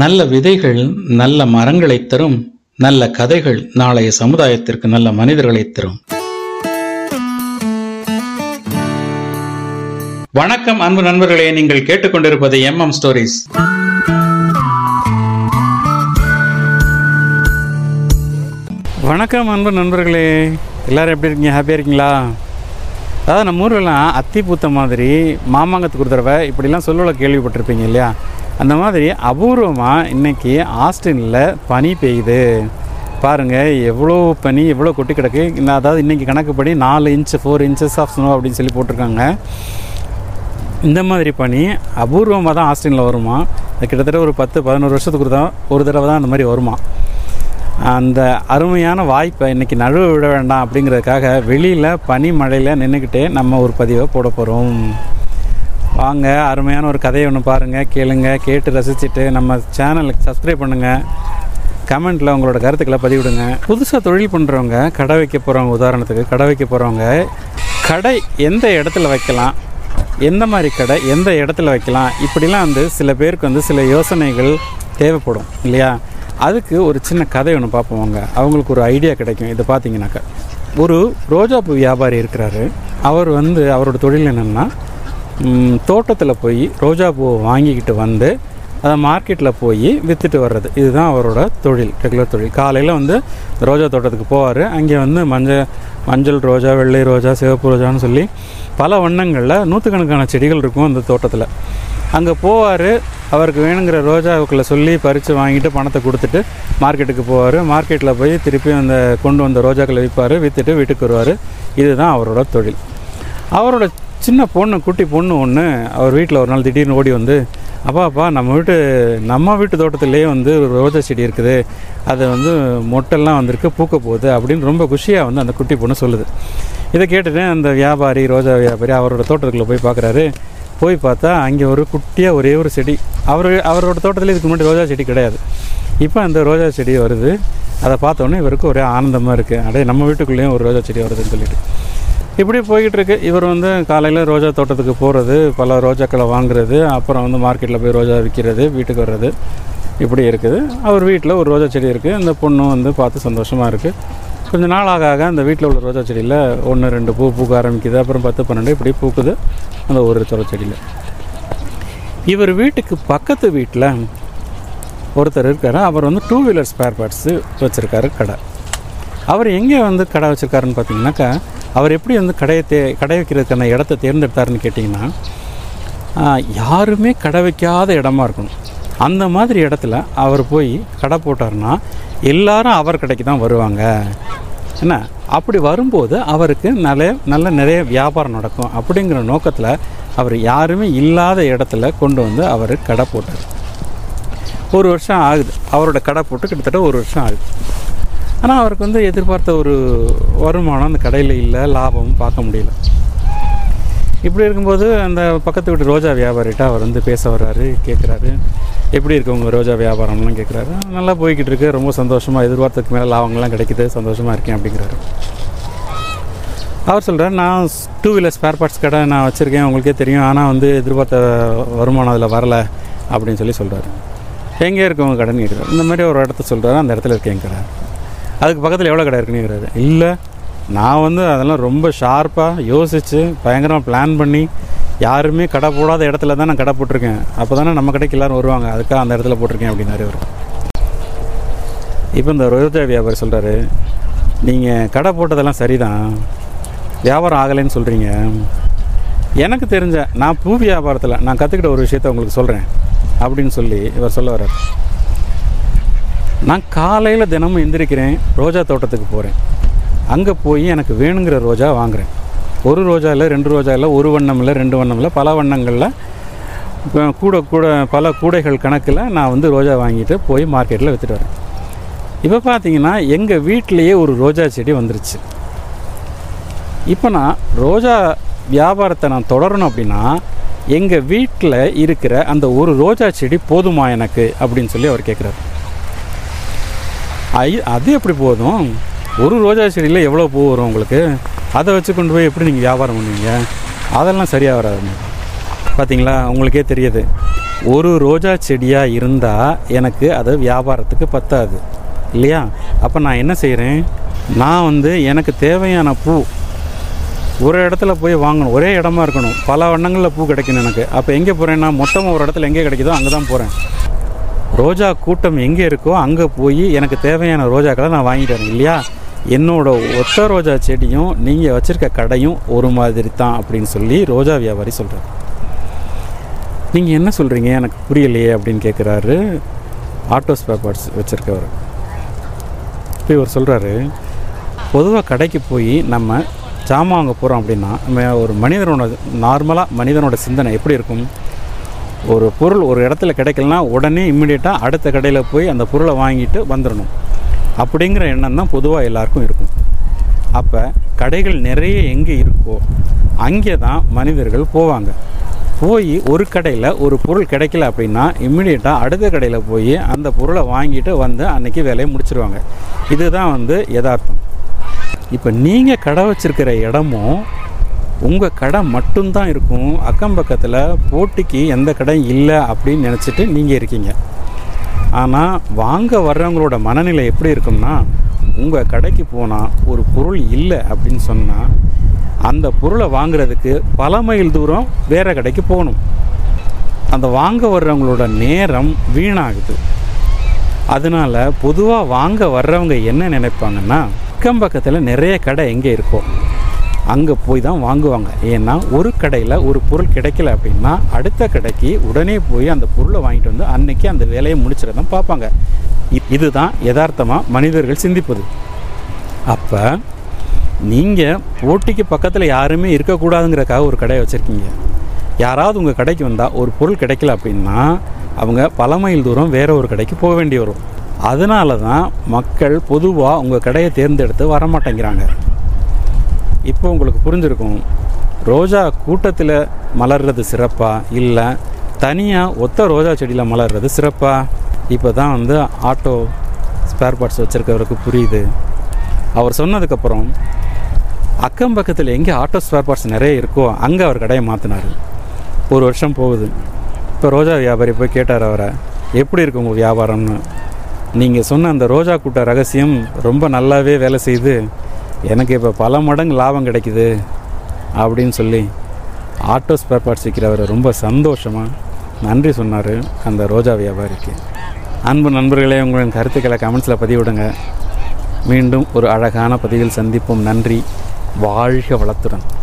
நல்ல விதைகள் நல்ல மரங்களை தரும் நல்ல கதைகள் நாளைய சமுதாயத்திற்கு நல்ல மனிதர்களை தரும். வணக்கம் அன்பு நண்பர்களே. நீங்கள் கேட்டுக்கொண்டிருப்பது எம் எம் ஸ்டோரிஸ். வணக்கம் அன்பு நண்பர்களே. எல்லாரும் எப்படி இருக்கீங்க? ஹாப்பியாக இருக்கீங்களா? அதாவது நம்ம ஊர்லலாம் அத்தி பூத்த மாதிரி மாமாங்கத்துக்கு ஒரு தடவை இப்படிலாம் சொல்லல கேள்விப்பட்டிருப்பீங்க இல்லையா? அந்த மாதிரி அபூர்வமாக இன்னைக்கு ஆஸ்டினில் பனி பெய்யுது. பாருங்கள் எவ்வளோ பனி எவ்வளோ கொட்டி கிடக்கு. இந்த அதாவது இன்றைக்கி கணக்குப்படி நாலு inch four inches of snow அப்படின்னு சொல்லி போட்டிருக்காங்க. இந்த மாதிரி பனி அபூர்வமாக தான் ஆஸ்டினில் வருமா? அது கிட்டத்தட்ட ஒரு பத்து பதினோரு வருஷத்துக்கு தான் ஒரு தடவை தான் அந்த மாதிரி வருமா? அந்த அருமையான வாய்ப்பை இன்றைக்கி நழுவ விட வேண்டாம் அப்படிங்கிறதுக்காக வெளியில் பனி மழையில் நின்றுக்கிட்டே நம்ம ஒரு பதிவை போட போகிறோம் வாங்க அருமையான ஒரு கதையை ஒன்று பாருங்கள் கேளுங்க கேட்டு ரசிச்சுட்டு நம்ம சேனலுக்கு சப்ஸ்கிரைப் பண்ணுங்கள் கமெண்ட்டில் உங்களோட கருத்துக்களை பதிவிடுங்க. புதுசாக தொழில் பண்ணுறவங்க கடை வைக்க போகிறவங்க உதாரணத்துக்கு கடை வைக்க போகிறவங்க கடை எந்த இடத்துல வைக்கலாம் எந்த மாதிரி கடை எந்த இடத்துல வைக்கலாம் இப்படிலாம் வந்து சில பேருக்கு வந்து சில யோசனைகள் தேவைப்படும் இல்லையா? அதுக்கு ஒரு சின்ன கதை ஒன்று பார்ப்போங்க அவங்களுக்கு ஒரு ஐடியா கிடைக்கும் இதை பார்த்தீங்கன்னாக்கா. ஒரு ரோஜாப்பூ வியாபாரி இருக்கிறாரு. அவர் வந்து அவரோட தொழில் என்னென்னா தோட்டத்தில் போய் ரோஜா பூவை வாங்கிக்கிட்டு வந்து அதை மார்க்கெட்டில் போய் விற்றுட்டு வர்றது. இதுதான் அவரோட தொழில் ரெகுலர் தொழில். காலையில் வந்து ரோஜா தோட்டத்துக்கு போவார். அங்கே வந்து மஞ்சள் மஞ்சள் ரோஜா வெள்ளை ரோஜா சிவப்பு ரோஜான்னு சொல்லி பல வண்ணங்களில் நூற்றுக்கணக்கான செடிகள் இருக்கும் அந்த தோட்டத்தில். அங்கே போவார். அவருக்கு வேணுங்கிற ரோஜாவுக்களை சொல்லி பறித்து வாங்கிட்டு பணத்தை கொடுத்துட்டு மார்க்கெட்டுக்கு போவார். மார்க்கெட்டில் போய் திருப்பி அந்த கொண்டு வந்த ரோஜாக்களை விற்பார் விற்றுட்டு வீட்டுக்கு வருவார். இதுதான் அவரோட தொழில். அவரோட சின்ன பொண்ணு குட்டி பொண்ணு ஒன்று அவர் வீட்டில் ஒரு நாள் திடீர்னு ஓடி வந்து அப்பா அப்பா நம்ம வீட்டு நம்ம வீட்டு தோட்டத்துலேயே வந்து ஒரு ரோஜா செடி இருக்குது. அது வந்து மொட்டெல்லாம் வந்திருக்கு பூக்க போகுது அப்படின்னு ரொம்ப குஷியாக வந்து அந்த குட்டி பொண்ணு சொல்லுது. இதை கேட்டுட்டு அந்த வியாபாரி ரோஜா வியாபாரி அவரோட தோட்டத்துக்குள்ளே போய் பார்க்குறாரு போய் பார்த்தா அங்கே ஒரு குட்டியாக ஒரே ஒரு செடி. அவர் அவரோட தோட்டத்தில் இதுக்கு முன்னாடி ரோஜா செடி கிடையாது. இப்போ அந்த ரோஜா செடி வருது. அதை பார்த்தோன்னே இவருக்கு ஒரே ஆனந்தமாக இருக்குது அடே நம்ம வீட்டுக்குள்ளேயும் ஒரு ரோஜா செடி வருதுன்னு சொல்லிட்டு. இப்படி போய்கிட்டு இருக்கு இவர் வந்து காலையில் ரோஜா தோட்டத்துக்கு போகிறது பல ரோஜாக்களை வாங்குறது அப்புறம் வந்து மார்க்கெட்டில் போய் ரோஜா விற்கிறது வீட்டுக்கு வர்றது. இப்படி இருக்குது. அவர் வீட்டில் ஒரு ரோஜா செடி இருக்குது அந்த பொண்ணும் வந்து பார்த்து சந்தோஷமாக இருக்குது கொஞ்சம் நாள் ஆக ஆக அந்த வீட்டில் உள்ள ரோஜா செடியில் ஒன்று ரெண்டு பூ பூக்க ஆரம்பிக்குது. அப்புறம் பத்து பன்னெண்டு இப்படி பூக்குது அந்த ஒரு ரோஜா செடியில். இவர் வீட்டுக்கு பக்கத்து வீட்டில் ஒருத்தர் இருக்கார். அவர் வந்து டூ வீலர் ஸ்பேர் பார்ட்ஸு வச்சுருக்காரு கடை. அவர் எங்கே வந்து கடை வச்சுருக்காருன்னு பார்த்தீங்கன்னாக்கா அவர் எப்படி வந்து கடையை தே கடை வைக்கிறதுக்கான இடத்த தேர்ந்தெடுத்தாருன்னு கேட்டிங்கன்னா யாருமே கடை வைக்காத இடமா இருக்கணும். அந்த மாதிரி இடத்துல அவர் போய் கடை போட்டார்னா எல்லாரும் அவர் கடைக்கு தான் வருவாங்க. என்ன? அப்படி வரும்போது அவருக்கு நல்ல நல்ல நிறைய வியாபாரம் நடக்கும் அப்படிங்கிற நோக்கத்தில் அவர் யாருமே இல்லாத இடத்துல கொண்டு வந்து அவர் கடை போட்டார். ஒரு வருஷம் ஆகுது. அவரோட கடை போட்டு கிட்டத்தட்ட ஒரு வருஷம் ஆகுது. ஆனால் அவருக்கு வந்து எதிர்பார்த்த ஒரு வருமானம் அந்த கடையில் இல்லை லாபமும் பார்க்க முடியல. இப்படி இருக்கும்போது அந்த பக்கத்து வீட்டு ரோஜா வியாபாரிகிட்ட அவர் வந்து பேச வர்றாரு கேட்குறாரு எப்படி இருக்கு உங்கள் ரோஜா வியாபாரம்லாம் கேட்குறாரு நல்லா போய்கிட்டு இருக்கு ரொம்ப சந்தோஷமாக எதிர்பார்த்ததுக்கு மேலே லாபங்கள்லாம் கிடைக்குது சந்தோஷமாக இருக்கேன் அப்படிங்கிறாரு. அவர் சொல்கிறார் நான் டூ வீலர் ஸ்பேர் பார்ட்ஸ் கடை நான் வச்சுருக்கேன் உங்களுக்கே தெரியும் ஆனால் வந்து எதிர்பார்த்த வருமானம் அதில் வரலை அப்படின்னு சொல்லி சொல்கிறாரு எங்கே இருக்கு உங்கள் கடைன்னு கேட்குறாரு இந்த மாதிரி ஒரு இடத்த சொல்கிறாரு அந்த இடத்துல இருக்கேன் கடை. அதுக்கு பக்கத்தில் எவ்வளோ கடை இருக்குன்னு இல்லை நான் வந்து அதெல்லாம் ரொம்ப ஷார்ப்பாக யோசித்து பயங்கரமாக பிளான் பண்ணி யாருமே கடை போடாத இடத்துல தான் நான் கடை போட்டிருக்கேன். அப்போ தானே நம்ம கடைக்கு எல்லோரும் வருவாங்க. அதுக்காக அந்த இடத்துல போட்டிருக்கேன் அப்படின்னாரு அவர் இப்போ இந்த ரோஜா வியாபாரி சொல்கிறாரு நீங்கள் கடை போட்டதெல்லாம் சரிதான். வியாபாரம் ஆகலைன்னு சொல்கிறீங்க எனக்கு தெரிஞ்ச நான் பூ வியாபாரத்தில் நான் கற்றுக்கிட்ட ஒரு விஷயத்த உங்களுக்கு சொல்கிறேன் அப்படின்னு சொல்லி இவர் சொல்ல வர்றார். நான் காலையில் தினமும் எந்திரிக்கிறேன் ரோஜா தோட்டத்துக்கு போகிறேன் அங்கே போய் எனக்கு வேணுங்கிற ரோஜா வாங்குகிறேன் ஒரு ரோஜா இல்லை ரெண்டு ரோஜா இல்லை ஒரு வண்ணம் இல்லை ரெண்டு வண்ணம் இல்லை பல வண்ணங்களில் கூட கூட பல கூடைகள் கணக்கில் நான் வந்து ரோஜா வாங்கிட்டு போய் மார்க்கெட்டில் விற்றுட்டு வரேன். இப்போ பார்த்தீங்கன்னா எங்கள் வீட்டிலையே ஒரு ரோஜா செடி வந்துருச்சு. இப்போ நான் ரோஜா வியாபாரத்தை நான் தொடரணும் அப்படின்னா எங்கள் வீட்டில் இருக்கிற அந்த ஒரு ரோஜா செடி போதுமா எனக்கு? அப்படின்னு சொல்லி அவர் கேட்குறாரு ஐ அது எப்படி போதும்? ஒரு ரோஜா செடியில் எவ்வளோ பூ வரும் உங்களுக்கு? அதை வச்சு கொண்டு போய் எப்படி நீங்கள் வியாபாரம் பண்ணுவீங்க? அதெல்லாம் சரியாக வராது பார்த்தீங்களா உங்களுக்கே தெரியுது. ஒரு ரோஜா செடியாக இருந்தால் எனக்கு அது வியாபாரத்துக்கு பத்தாது. இல்லையா? அப்போ நான் என்ன செய்கிறேன் நான் வந்து எனக்கு தேவையான பூ ஒரு இடத்துல போய் வாங்கணும். ஒரே இடமா இருக்கணும். பல வண்ணங்களில் பூ கிடைக்கணும் எனக்கு. அப்போ எங்கே போகிறேன்னா மொத்தமாக ஒரு இடத்துல எங்கே கிடைக்குதோ அங்கே தான் போகிறேன் ரோஜா கூட்டம் எங்கே இருக்கோ அங்கே போய் எனக்கு தேவையான ரோஜாக்களை நான் வாங்கிட்டு வரேன் இல்லையா? என்னோட ஒத்த ரோஜா செடியும் நீங்கள் வச்சுருக்க கடையும் ஒரு மாதிரி தான் அப்படின்னு சொல்லி ரோஜா வியாபாரி சொல்கிறார் நீங்கள் என்ன சொல்கிறீங்க எனக்கு புரியலையே அப்படின்னு கேட்குறாரு ஆட்டோஸ் பேப்பர்ஸ் வச்சுருக்கவர். இப்போ இவர் சொல்கிறாரு பொதுவாக கடைக்கு போய் நம்ம ஜாமான் வாங்க போகிறோம் அப்படின்னா நம்ம ஒரு மனிதனோட நார்மலாக மனிதனோட சிந்தனை எப்படி இருக்கும்? ஒரு பொருள் ஒரு இடத்துல கிடைக்கலனா உடனே இம்மிடியேட்டாக அடுத்த கடையில் போய் அந்த பொருளை வாங்கிட்டு வந்துடணும் அப்படிங்கிற எண்ணம் தான் பொதுவாக எல்லாருக்கும் இருக்கும். அப்போ கடைகள் நிறைய எங்கே இருக்கோ அங்கே தான் மனிதர்கள் போவாங்க. போய் ஒரு கடையில் ஒரு பொருள் கிடைக்கல அப்படின்னா இம்மிடியேட்டாக அடுத்த கடையில் போய் அந்த பொருளை வாங்கிட்டு வந்து அன்றைக்கி வேலையை முடிச்சிருவாங்க. இதுதான் வந்து யதார்த்தம். இப்போ நீங்கள் கடை வச்சுருக்கிற இடமும் உங்கள் கடை மட்டும்தான் இருக்கும். அக்கம் பக்கத்தில் போட்டிக்கு எந்த கடையும் இல்லை அப்படின்னு நினச்சிட்டு நீங்கள் இருக்கீங்க. ஆனால் வாங்க வர்றவங்களோட மனநிலை எப்படி இருக்கும்னா உங்கள் கடைக்கு போனால் ஒரு பொருள் இல்லை அப்படின்னு சொன்னால் அந்த பொருளை வாங்குறதுக்கு பல மைல் தூரம் வேறு கடைக்கு போகணும். அந்த வாங்க வர்றவங்களோட நேரம் வீணாகுது. அதனால பொதுவாக வாங்க வர்றவங்க என்ன நினைப்பாங்கன்னா அக்கம் பக்கத்தில் நிறைய கடை எங்கே இருக்கும் அங்கே போய் தான் வாங்குவாங்க. ஏன்னா ஒரு கடையில் ஒரு பொருள் கிடைக்கல அப்படின்னா அடுத்த கடைக்கு உடனே போய் அந்த பொருளை வாங்கிட்டு வந்து அன்னைக்கு அந்த வேலையை முடிச்சிட தான் பார்ப்பாங்க இதுதான் யதார்த்தமாக மனிதர்கள் சிந்திப்பது. அப்போ நீங்கள் போட்டிக்கு பக்கத்தில் யாருமே இருக்கக்கூடாதுங்கிறக்காக ஒரு கடையை வச்சுருக்கீங்க. யாராவது உங்கள் கடைக்கு வந்தால் ஒரு பொருள் கிடைக்கல அப்படின்னா அவங்க பல மைல் தூரம் வேறு ஒரு கடைக்கு போக வேண்டி வரும். அதனால தான் மக்கள் பொதுவாக உங்கள் கடையை தேர்ந்தெடுத்து வரமாட்டேங்கிறாங்க. இப்போ உங்களுக்கு புரிஞ்சிருக்கும். ரோஜா கூட்டத்தில் மலர்றது சிறப்பாக இல்லை தனியாக ஒத்த ரோஜா செடியில் மலர்றது சிறப்பாக இப்போ தான் வந்து ஆட்டோ ஸ்பேர் பார்ட்ஸ் வச்சுருக்கவருக்கு புரியுது. அவர் சொன்னதுக்கப்புறம் அக்கம் பக்கத்தில் எங்கே ஆட்டோ ஸ்பேர் பார்ட்ஸ் நிறைய இருக்கோ அங்கே அவர் கடையை மாற்றினார் ஒரு வருஷம் போகுது. இப்போ ரோஜா வியாபாரி போய் கேட்டார் அவரை எப்படி இருக்கு உங்கள் வியாபாரம்னு? நீங்கள் சொன்ன அந்த ரோஜா கூட்ட ரகசியம் ரொம்ப நல்லாவே வேலை செய்து எனக்கு இப்போ பல மடங்கு லாபம் கிடைக்குது அப்படின்னு சொல்லி ஆட்டோ ஸ்பேர் பார்ட்ஸ் விற்கிறவர் ரொம்ப சந்தோஷமாக நன்றி சொன்னார் அந்த ரோஜா வியாபாரிக்கு. அன்பு நண்பர்களே உங்களின் கருத்துக்களை கமெண்ட்ஸில் பதிவிடுங்க. மீண்டும் ஒரு அழகான பதிவில் சந்திப்போம். நன்றி. வாழ்க வளத்துடன்.